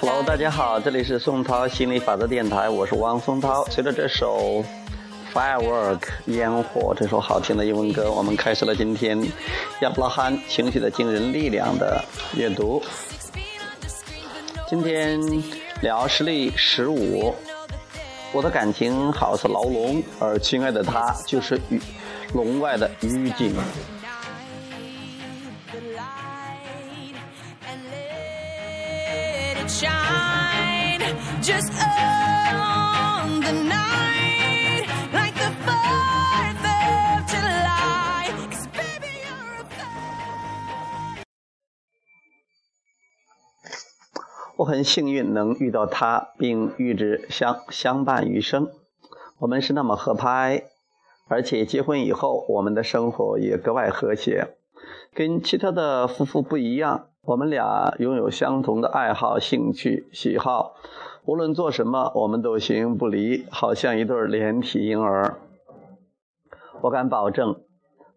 Hello，大家好，这里是宋涛心理法则电台，我是汪松涛。随着这首《Firework》烟火这首好听的英文歌，我们开始了今天亚伯拉罕情绪的惊人力量的阅读。今天聊实例十五，我的感情好似牢笼，而亲爱的他就是雨笼外的 just on the night like the fourth of july. Cause baby you're a fire 我很幸运能遇到他并一直相相伴余生。我们是那么合拍而且结婚以后我们的生活也格外和谐。跟其他的夫妇不一样，我们俩拥有相同的爱好、兴趣、喜好，无论做什么，我们都形影不离，好像一对连体婴儿。我敢保证。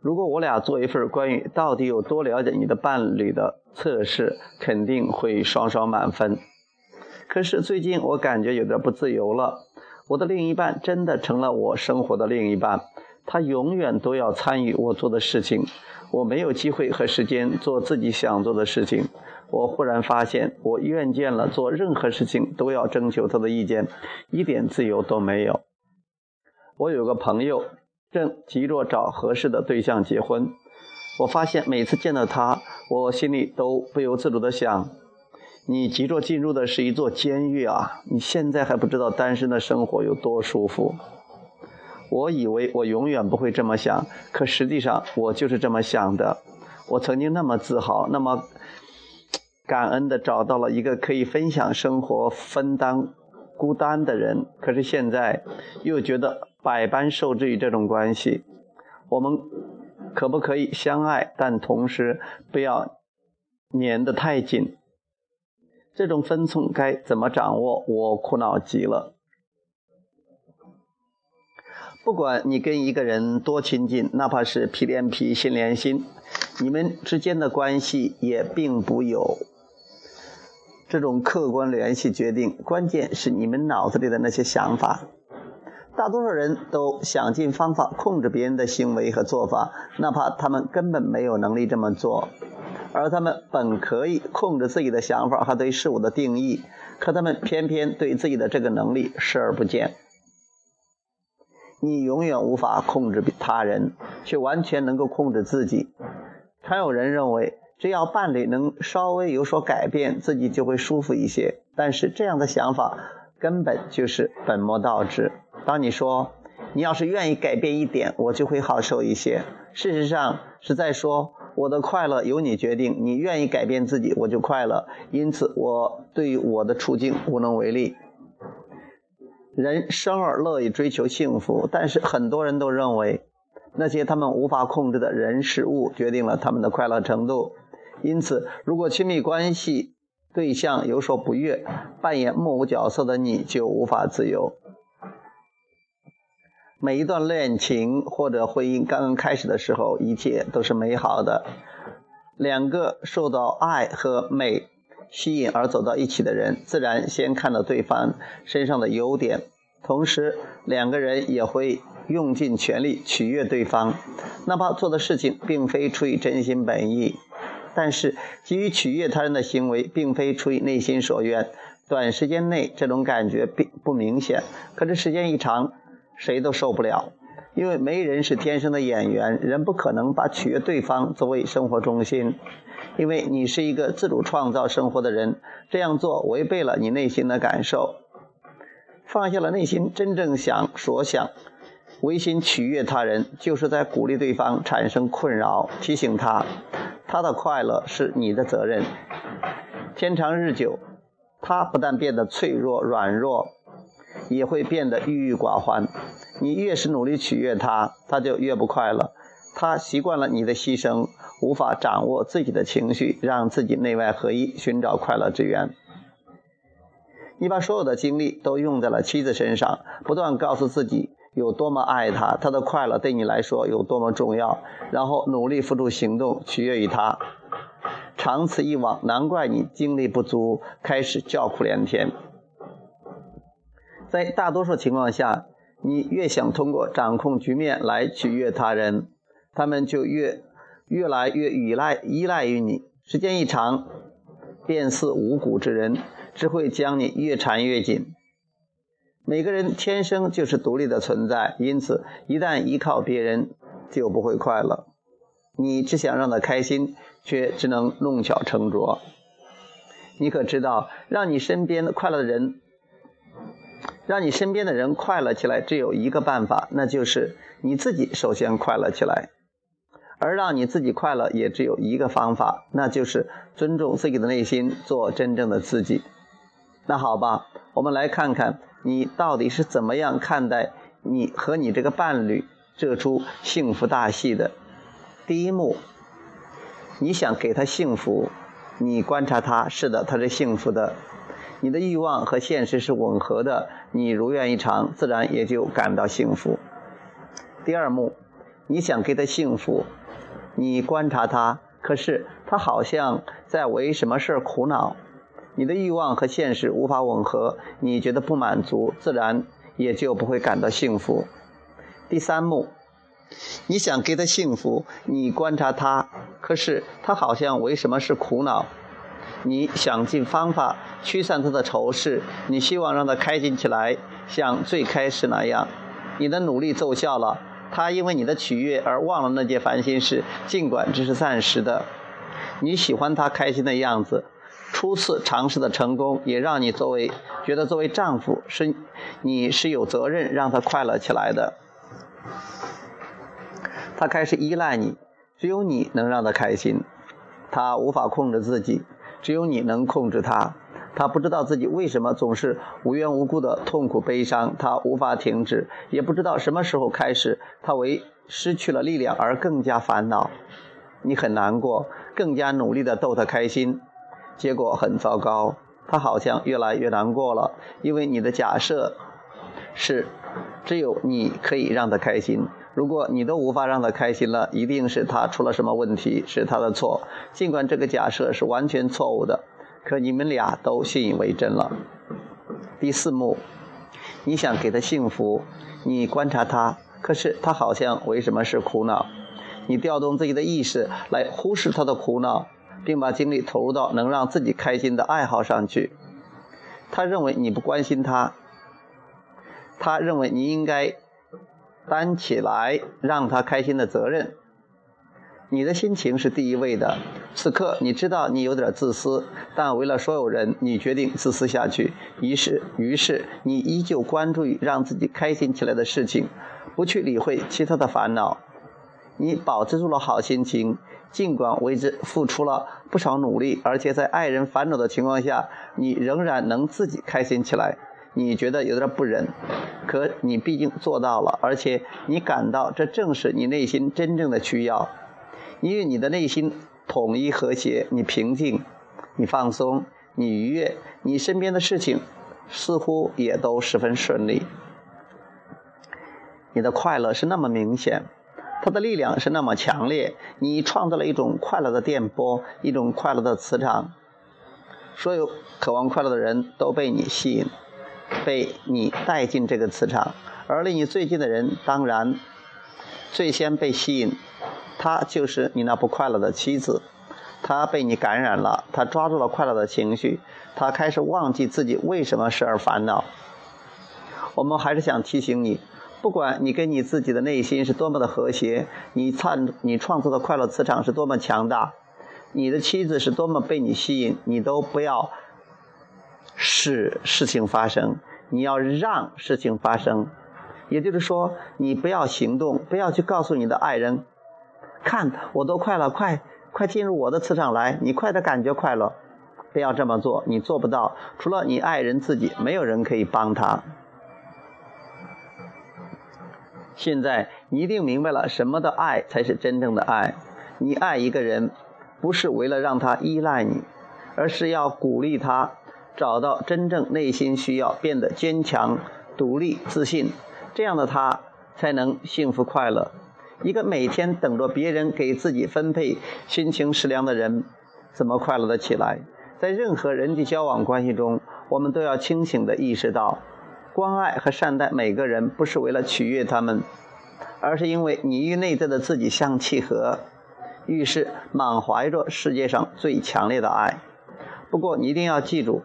如果我俩做一份关于到底有多了解你的伴侣的测试，肯定会双双满分。可是最近我感觉有点不自由了。我的另一半真的成了我生活的另一半，他永远都要参与我做的事情，我没有机会和时间做自己想做的事情。我忽然发现，我厌倦了做任何事情都要征求他的意见，一点自由都没有。我有个朋友。正急着找合适的对象结婚，我发现每次见到他，我心里都不由自主地想：你急着进入的是一座监狱啊！你现在还不知道单身的生活有多舒服。我以为我永远不会这么想，可实际上我就是这么想的。我曾经那么自豪，那么感恩地找到了一个可以分享生活、分担孤单的人，可是现在又觉得。百般受制于这种关系，我们可不可以相爱，但同时不要粘得太紧？这种分寸该怎么掌握？我苦恼极了。不管你跟一个人多亲近，哪怕是皮连皮、心连心，你们之间的关系也并不有这种客观联系决定，关键是你们脑子里的那些想法。大多数人都想尽方法控制别人的行为和做法，哪怕他们根本没有能力这么做。而他们本可以控制自己的想法和对事物的定义，可他们偏偏对自己的这个能力视而不见。你永远无法控制他人，却完全能够控制自己。常有人认为，只要伴侣能稍微有所改变，自己就会舒服一些。但是这样的想法根本就是本末倒置。当你说你要是愿意改变一点，我就会好受一些。事实上是在说我的快乐由你决定，你愿意改变自己，我就快乐。因此，我对于我的处境无能为力。人生而乐意追求幸福，但是很多人都认为那些他们无法控制的人事物决定了他们的快乐程度。因此，如果亲密关系对象有所不悦，扮演木偶角色的你就无法自由。每一段恋情或者婚姻刚刚开始的时候，一切都是美好的。两个受到爱和美吸引而走到一起的人，自然先看到对方身上的优点，同时两个人也会用尽全力取悦对方，哪怕做的事情并非出于真心本意。但是，急于取悦他人的行为并非出于内心所愿，短时间内这种感觉并不明显，可是时间一长。谁都受不了，因为没人是天生的演员，人不可能把取悦对方作为生活中心。因为你是一个自主创造生活的人，这样做违背了你内心的感受，放下了内心真正想所想，唯心取悦他人，就是在鼓励对方产生困扰，提醒他，他的快乐是你的责任。天长日久，他不但变得脆弱软弱。也会变得郁郁寡欢。你越是努力取悦他，他就越不快乐。他习惯了你的牺牲，无法掌握自己的情绪，让自己内外合一，寻找快乐之源。你把所有的精力都用在了妻子身上，不断告诉自己有多么爱她，她的快乐对你来说有多么重要，然后努力付出行动取悦于她。长此以往，难怪你精力不足，开始叫苦连天。在大多数情况下，你越想通过掌控局面来取悦他人，他们就越越来越依赖依赖于你。时间一长，便似无骨之人，只会将你越缠越紧。每个人天生就是独立的存在，因此一旦依靠别人，就不会快乐。你只想让他开心，却只能弄巧成拙。你可知道，让你身边快乐的人，让你身边的人快乐起来，只有一个办法，那就是你自己首先快乐起来。而让你自己快乐，也只有一个方法，那就是尊重自己的内心，做真正的自己。那好吧，我们来看看。你到底是怎么样看待你和你这个伴侣这出幸福大戏的？第一幕，你想给他幸福，你观察他，是的，他是幸福的，你的欲望和现实是吻合的，你如愿以偿，自然也就感到幸福。第二幕，你想给他幸福，你观察他，可是他好像在为什么事苦恼。你的欲望和现实无法吻合，你觉得不满足，自然也就不会感到幸福。第三幕，你想给他幸福，你观察他，可是他好像为什么是苦恼？你想尽方法驱散他的愁事，你希望让他开心起来，像最开始那样。你的努力奏效了，他因为你的取悦而忘了那件烦心事，尽管只是暂时的。你喜欢他开心的样子。初次尝试的成功，也让你作为觉得作为丈夫是你是有责任让他快乐起来的。他开始依赖你，只有你能让他开心。他无法控制自己，只有你能控制他。他不知道自己为什么总是无缘无故的痛苦悲伤，他无法停止，也不知道什么时候开始，他为失去了力量而更加烦恼。你很难过，更加努力的逗他开心。结果很糟糕，他好像越来越难过了，因为你的假设是只有你可以让他开心。如果你都无法让他开心了，一定是他出了什么问题，是他的错。尽管这个假设是完全错误的，可你们俩都信以为真了。第四幕，你想给他幸福，你观察他，可是他好像为什么是苦恼？你调动自己的意识来忽视他的苦恼。并把精力投入到能让自己开心的爱好上去。他认为你不关心他，他认为你应该担起来让他开心的责任。你的心情是第一位的。此刻你知道你有点自私，但为了所有人，你决定自私下去。于是，于是你依旧关注于让自己开心起来的事情，不去理会其他的烦恼。你保持住了好心情。尽管为之付出了不少努力，而且在爱人烦恼的情况下，你仍然能自己开心起来，你觉得有点不忍，可你毕竟做到了，而且你感到这正是你内心真正的需要，因为你的内心统一和谐，你平静，你放松，你愉悦，你身边的事情似乎也都十分顺利，你的快乐是那么明显。它的力量是那么强烈，你创造了一种快乐的电波，一种快乐的磁场，所有渴望快乐的人都被你吸引，被你带进这个磁场，而离你最近的人当然最先被吸引，她就是你那不快乐的妻子，她被你感染了，她抓住了快乐的情绪，她开始忘记自己为什么事而烦恼。我们还是想提醒你。不管你跟你自己的内心是多么的和谐，你创你创造的快乐磁场是多么强大，你的妻子是多么被你吸引，你都不要使事情发生，你要让事情发生。也就是说，你不要行动，不要去告诉你的爱人，看我都快了，快快进入我的磁场来，你快的感觉快乐。不要这么做，你做不到，除了你爱人自己，没有人可以帮他。现在你一定明白了什么的爱才是真正的爱。你爱一个人，不是为了让他依赖你，而是要鼓励他找到真正内心需要，变得坚强、独立、自信，这样的他才能幸福快乐。一个每天等着别人给自己分配心情食粮的人，怎么快乐的起来？在任何人际交往关系中，我们都要清醒地意识到，关爱和善待每个人，不是为了取悦他们，而是因为你与内在的自己相契合，于是满怀着世界上最强烈的爱。不过，你一定要记住，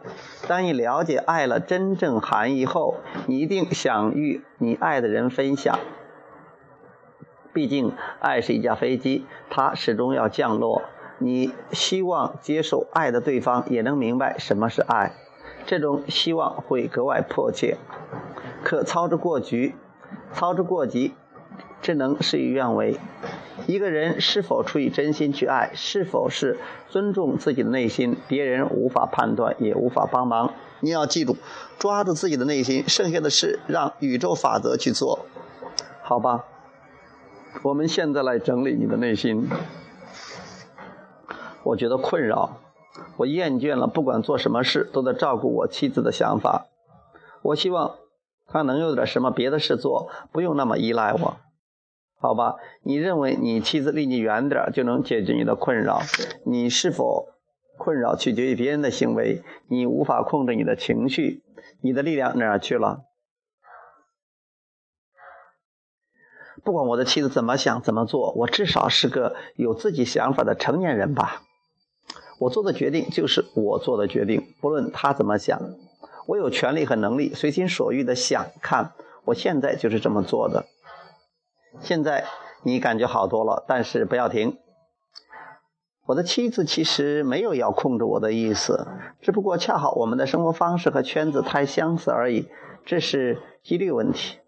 当你了解爱了真正含义后，你一定想与你爱的人分享。毕竟，爱是一架飞机，它始终要降落。你希望接受爱的对方也能明白什么是爱，这种希望会格外迫切。可操之过急，操之过急，只能事与愿违。一个人是否出于真心去爱，是否是尊重自己的内心，别人无法判断，也无法帮忙。你要记住，抓住自己的内心，剩下的事让宇宙法则去做，好吧？我们现在来整理你的内心。我觉得困扰，我厌倦了，不管做什么事都在照顾我妻子的想法。我希望她能有点什么别的事做，不用那么依赖我。好吧，你认为你妻子离你远点就能解决你的困扰？你是否困扰取决于别人的行为？你无法控制你的情绪，你的力量哪儿去了？不管我的妻子怎么想怎么做，我至少是个有自己想法的成年人吧。我做的决定就是我做的决定，不论他怎么想，我有权利和能力随心所欲的想看。我现在就是这么做的。现在你感觉好多了，但是不要停。我的妻子其实没有要控制我的意思，只不过恰好我们的生活方式和圈子太相似而已，这是几率问题。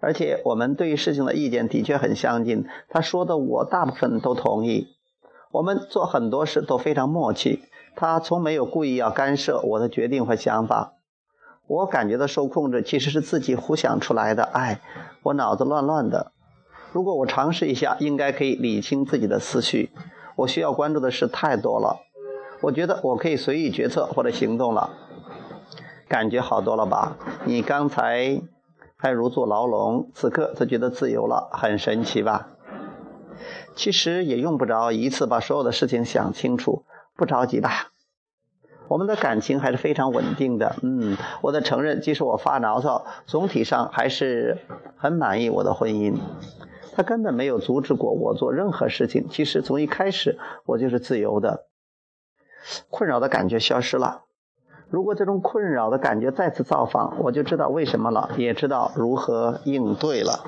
而且我们对于事情的意见的确很相近，他说的我大部分都同意。我们做很多事都非常默契，他从没有故意要干涉我的决定和想法。我感觉到受控制，其实是自己胡想出来的。哎，我脑子乱乱的。如果我尝试一下，应该可以理清自己的思绪。我需要关注的事太多了，我觉得我可以随意决策或者行动了，感觉好多了吧？你刚才还如坐牢笼，此刻则觉得自由了，很神奇吧？其实也用不着一次把所有的事情想清楚，不着急吧？我们的感情还是非常稳定的。嗯，我得承认，即使我发牢骚，总体上还是很满意我的婚姻。他根本没有阻止过我做任何事情。其实从一开始我就是自由的，困扰的感觉消失了。如果这种困扰的感觉再次造访，我就知道为什么了，也知道如何应对了。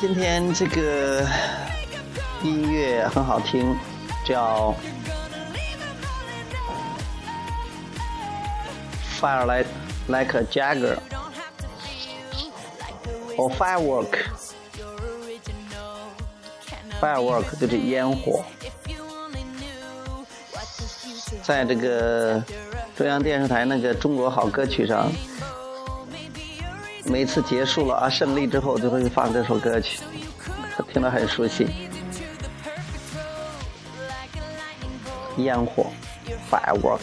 今天这个音乐很好听，叫《Fire Like Like a Jagger》或《Firework》，Firework 就是烟火，在这个中央电视台那个中国好歌曲上。每次结束了啊，胜利之后都会放这首歌曲，听着很熟悉。烟火，firework。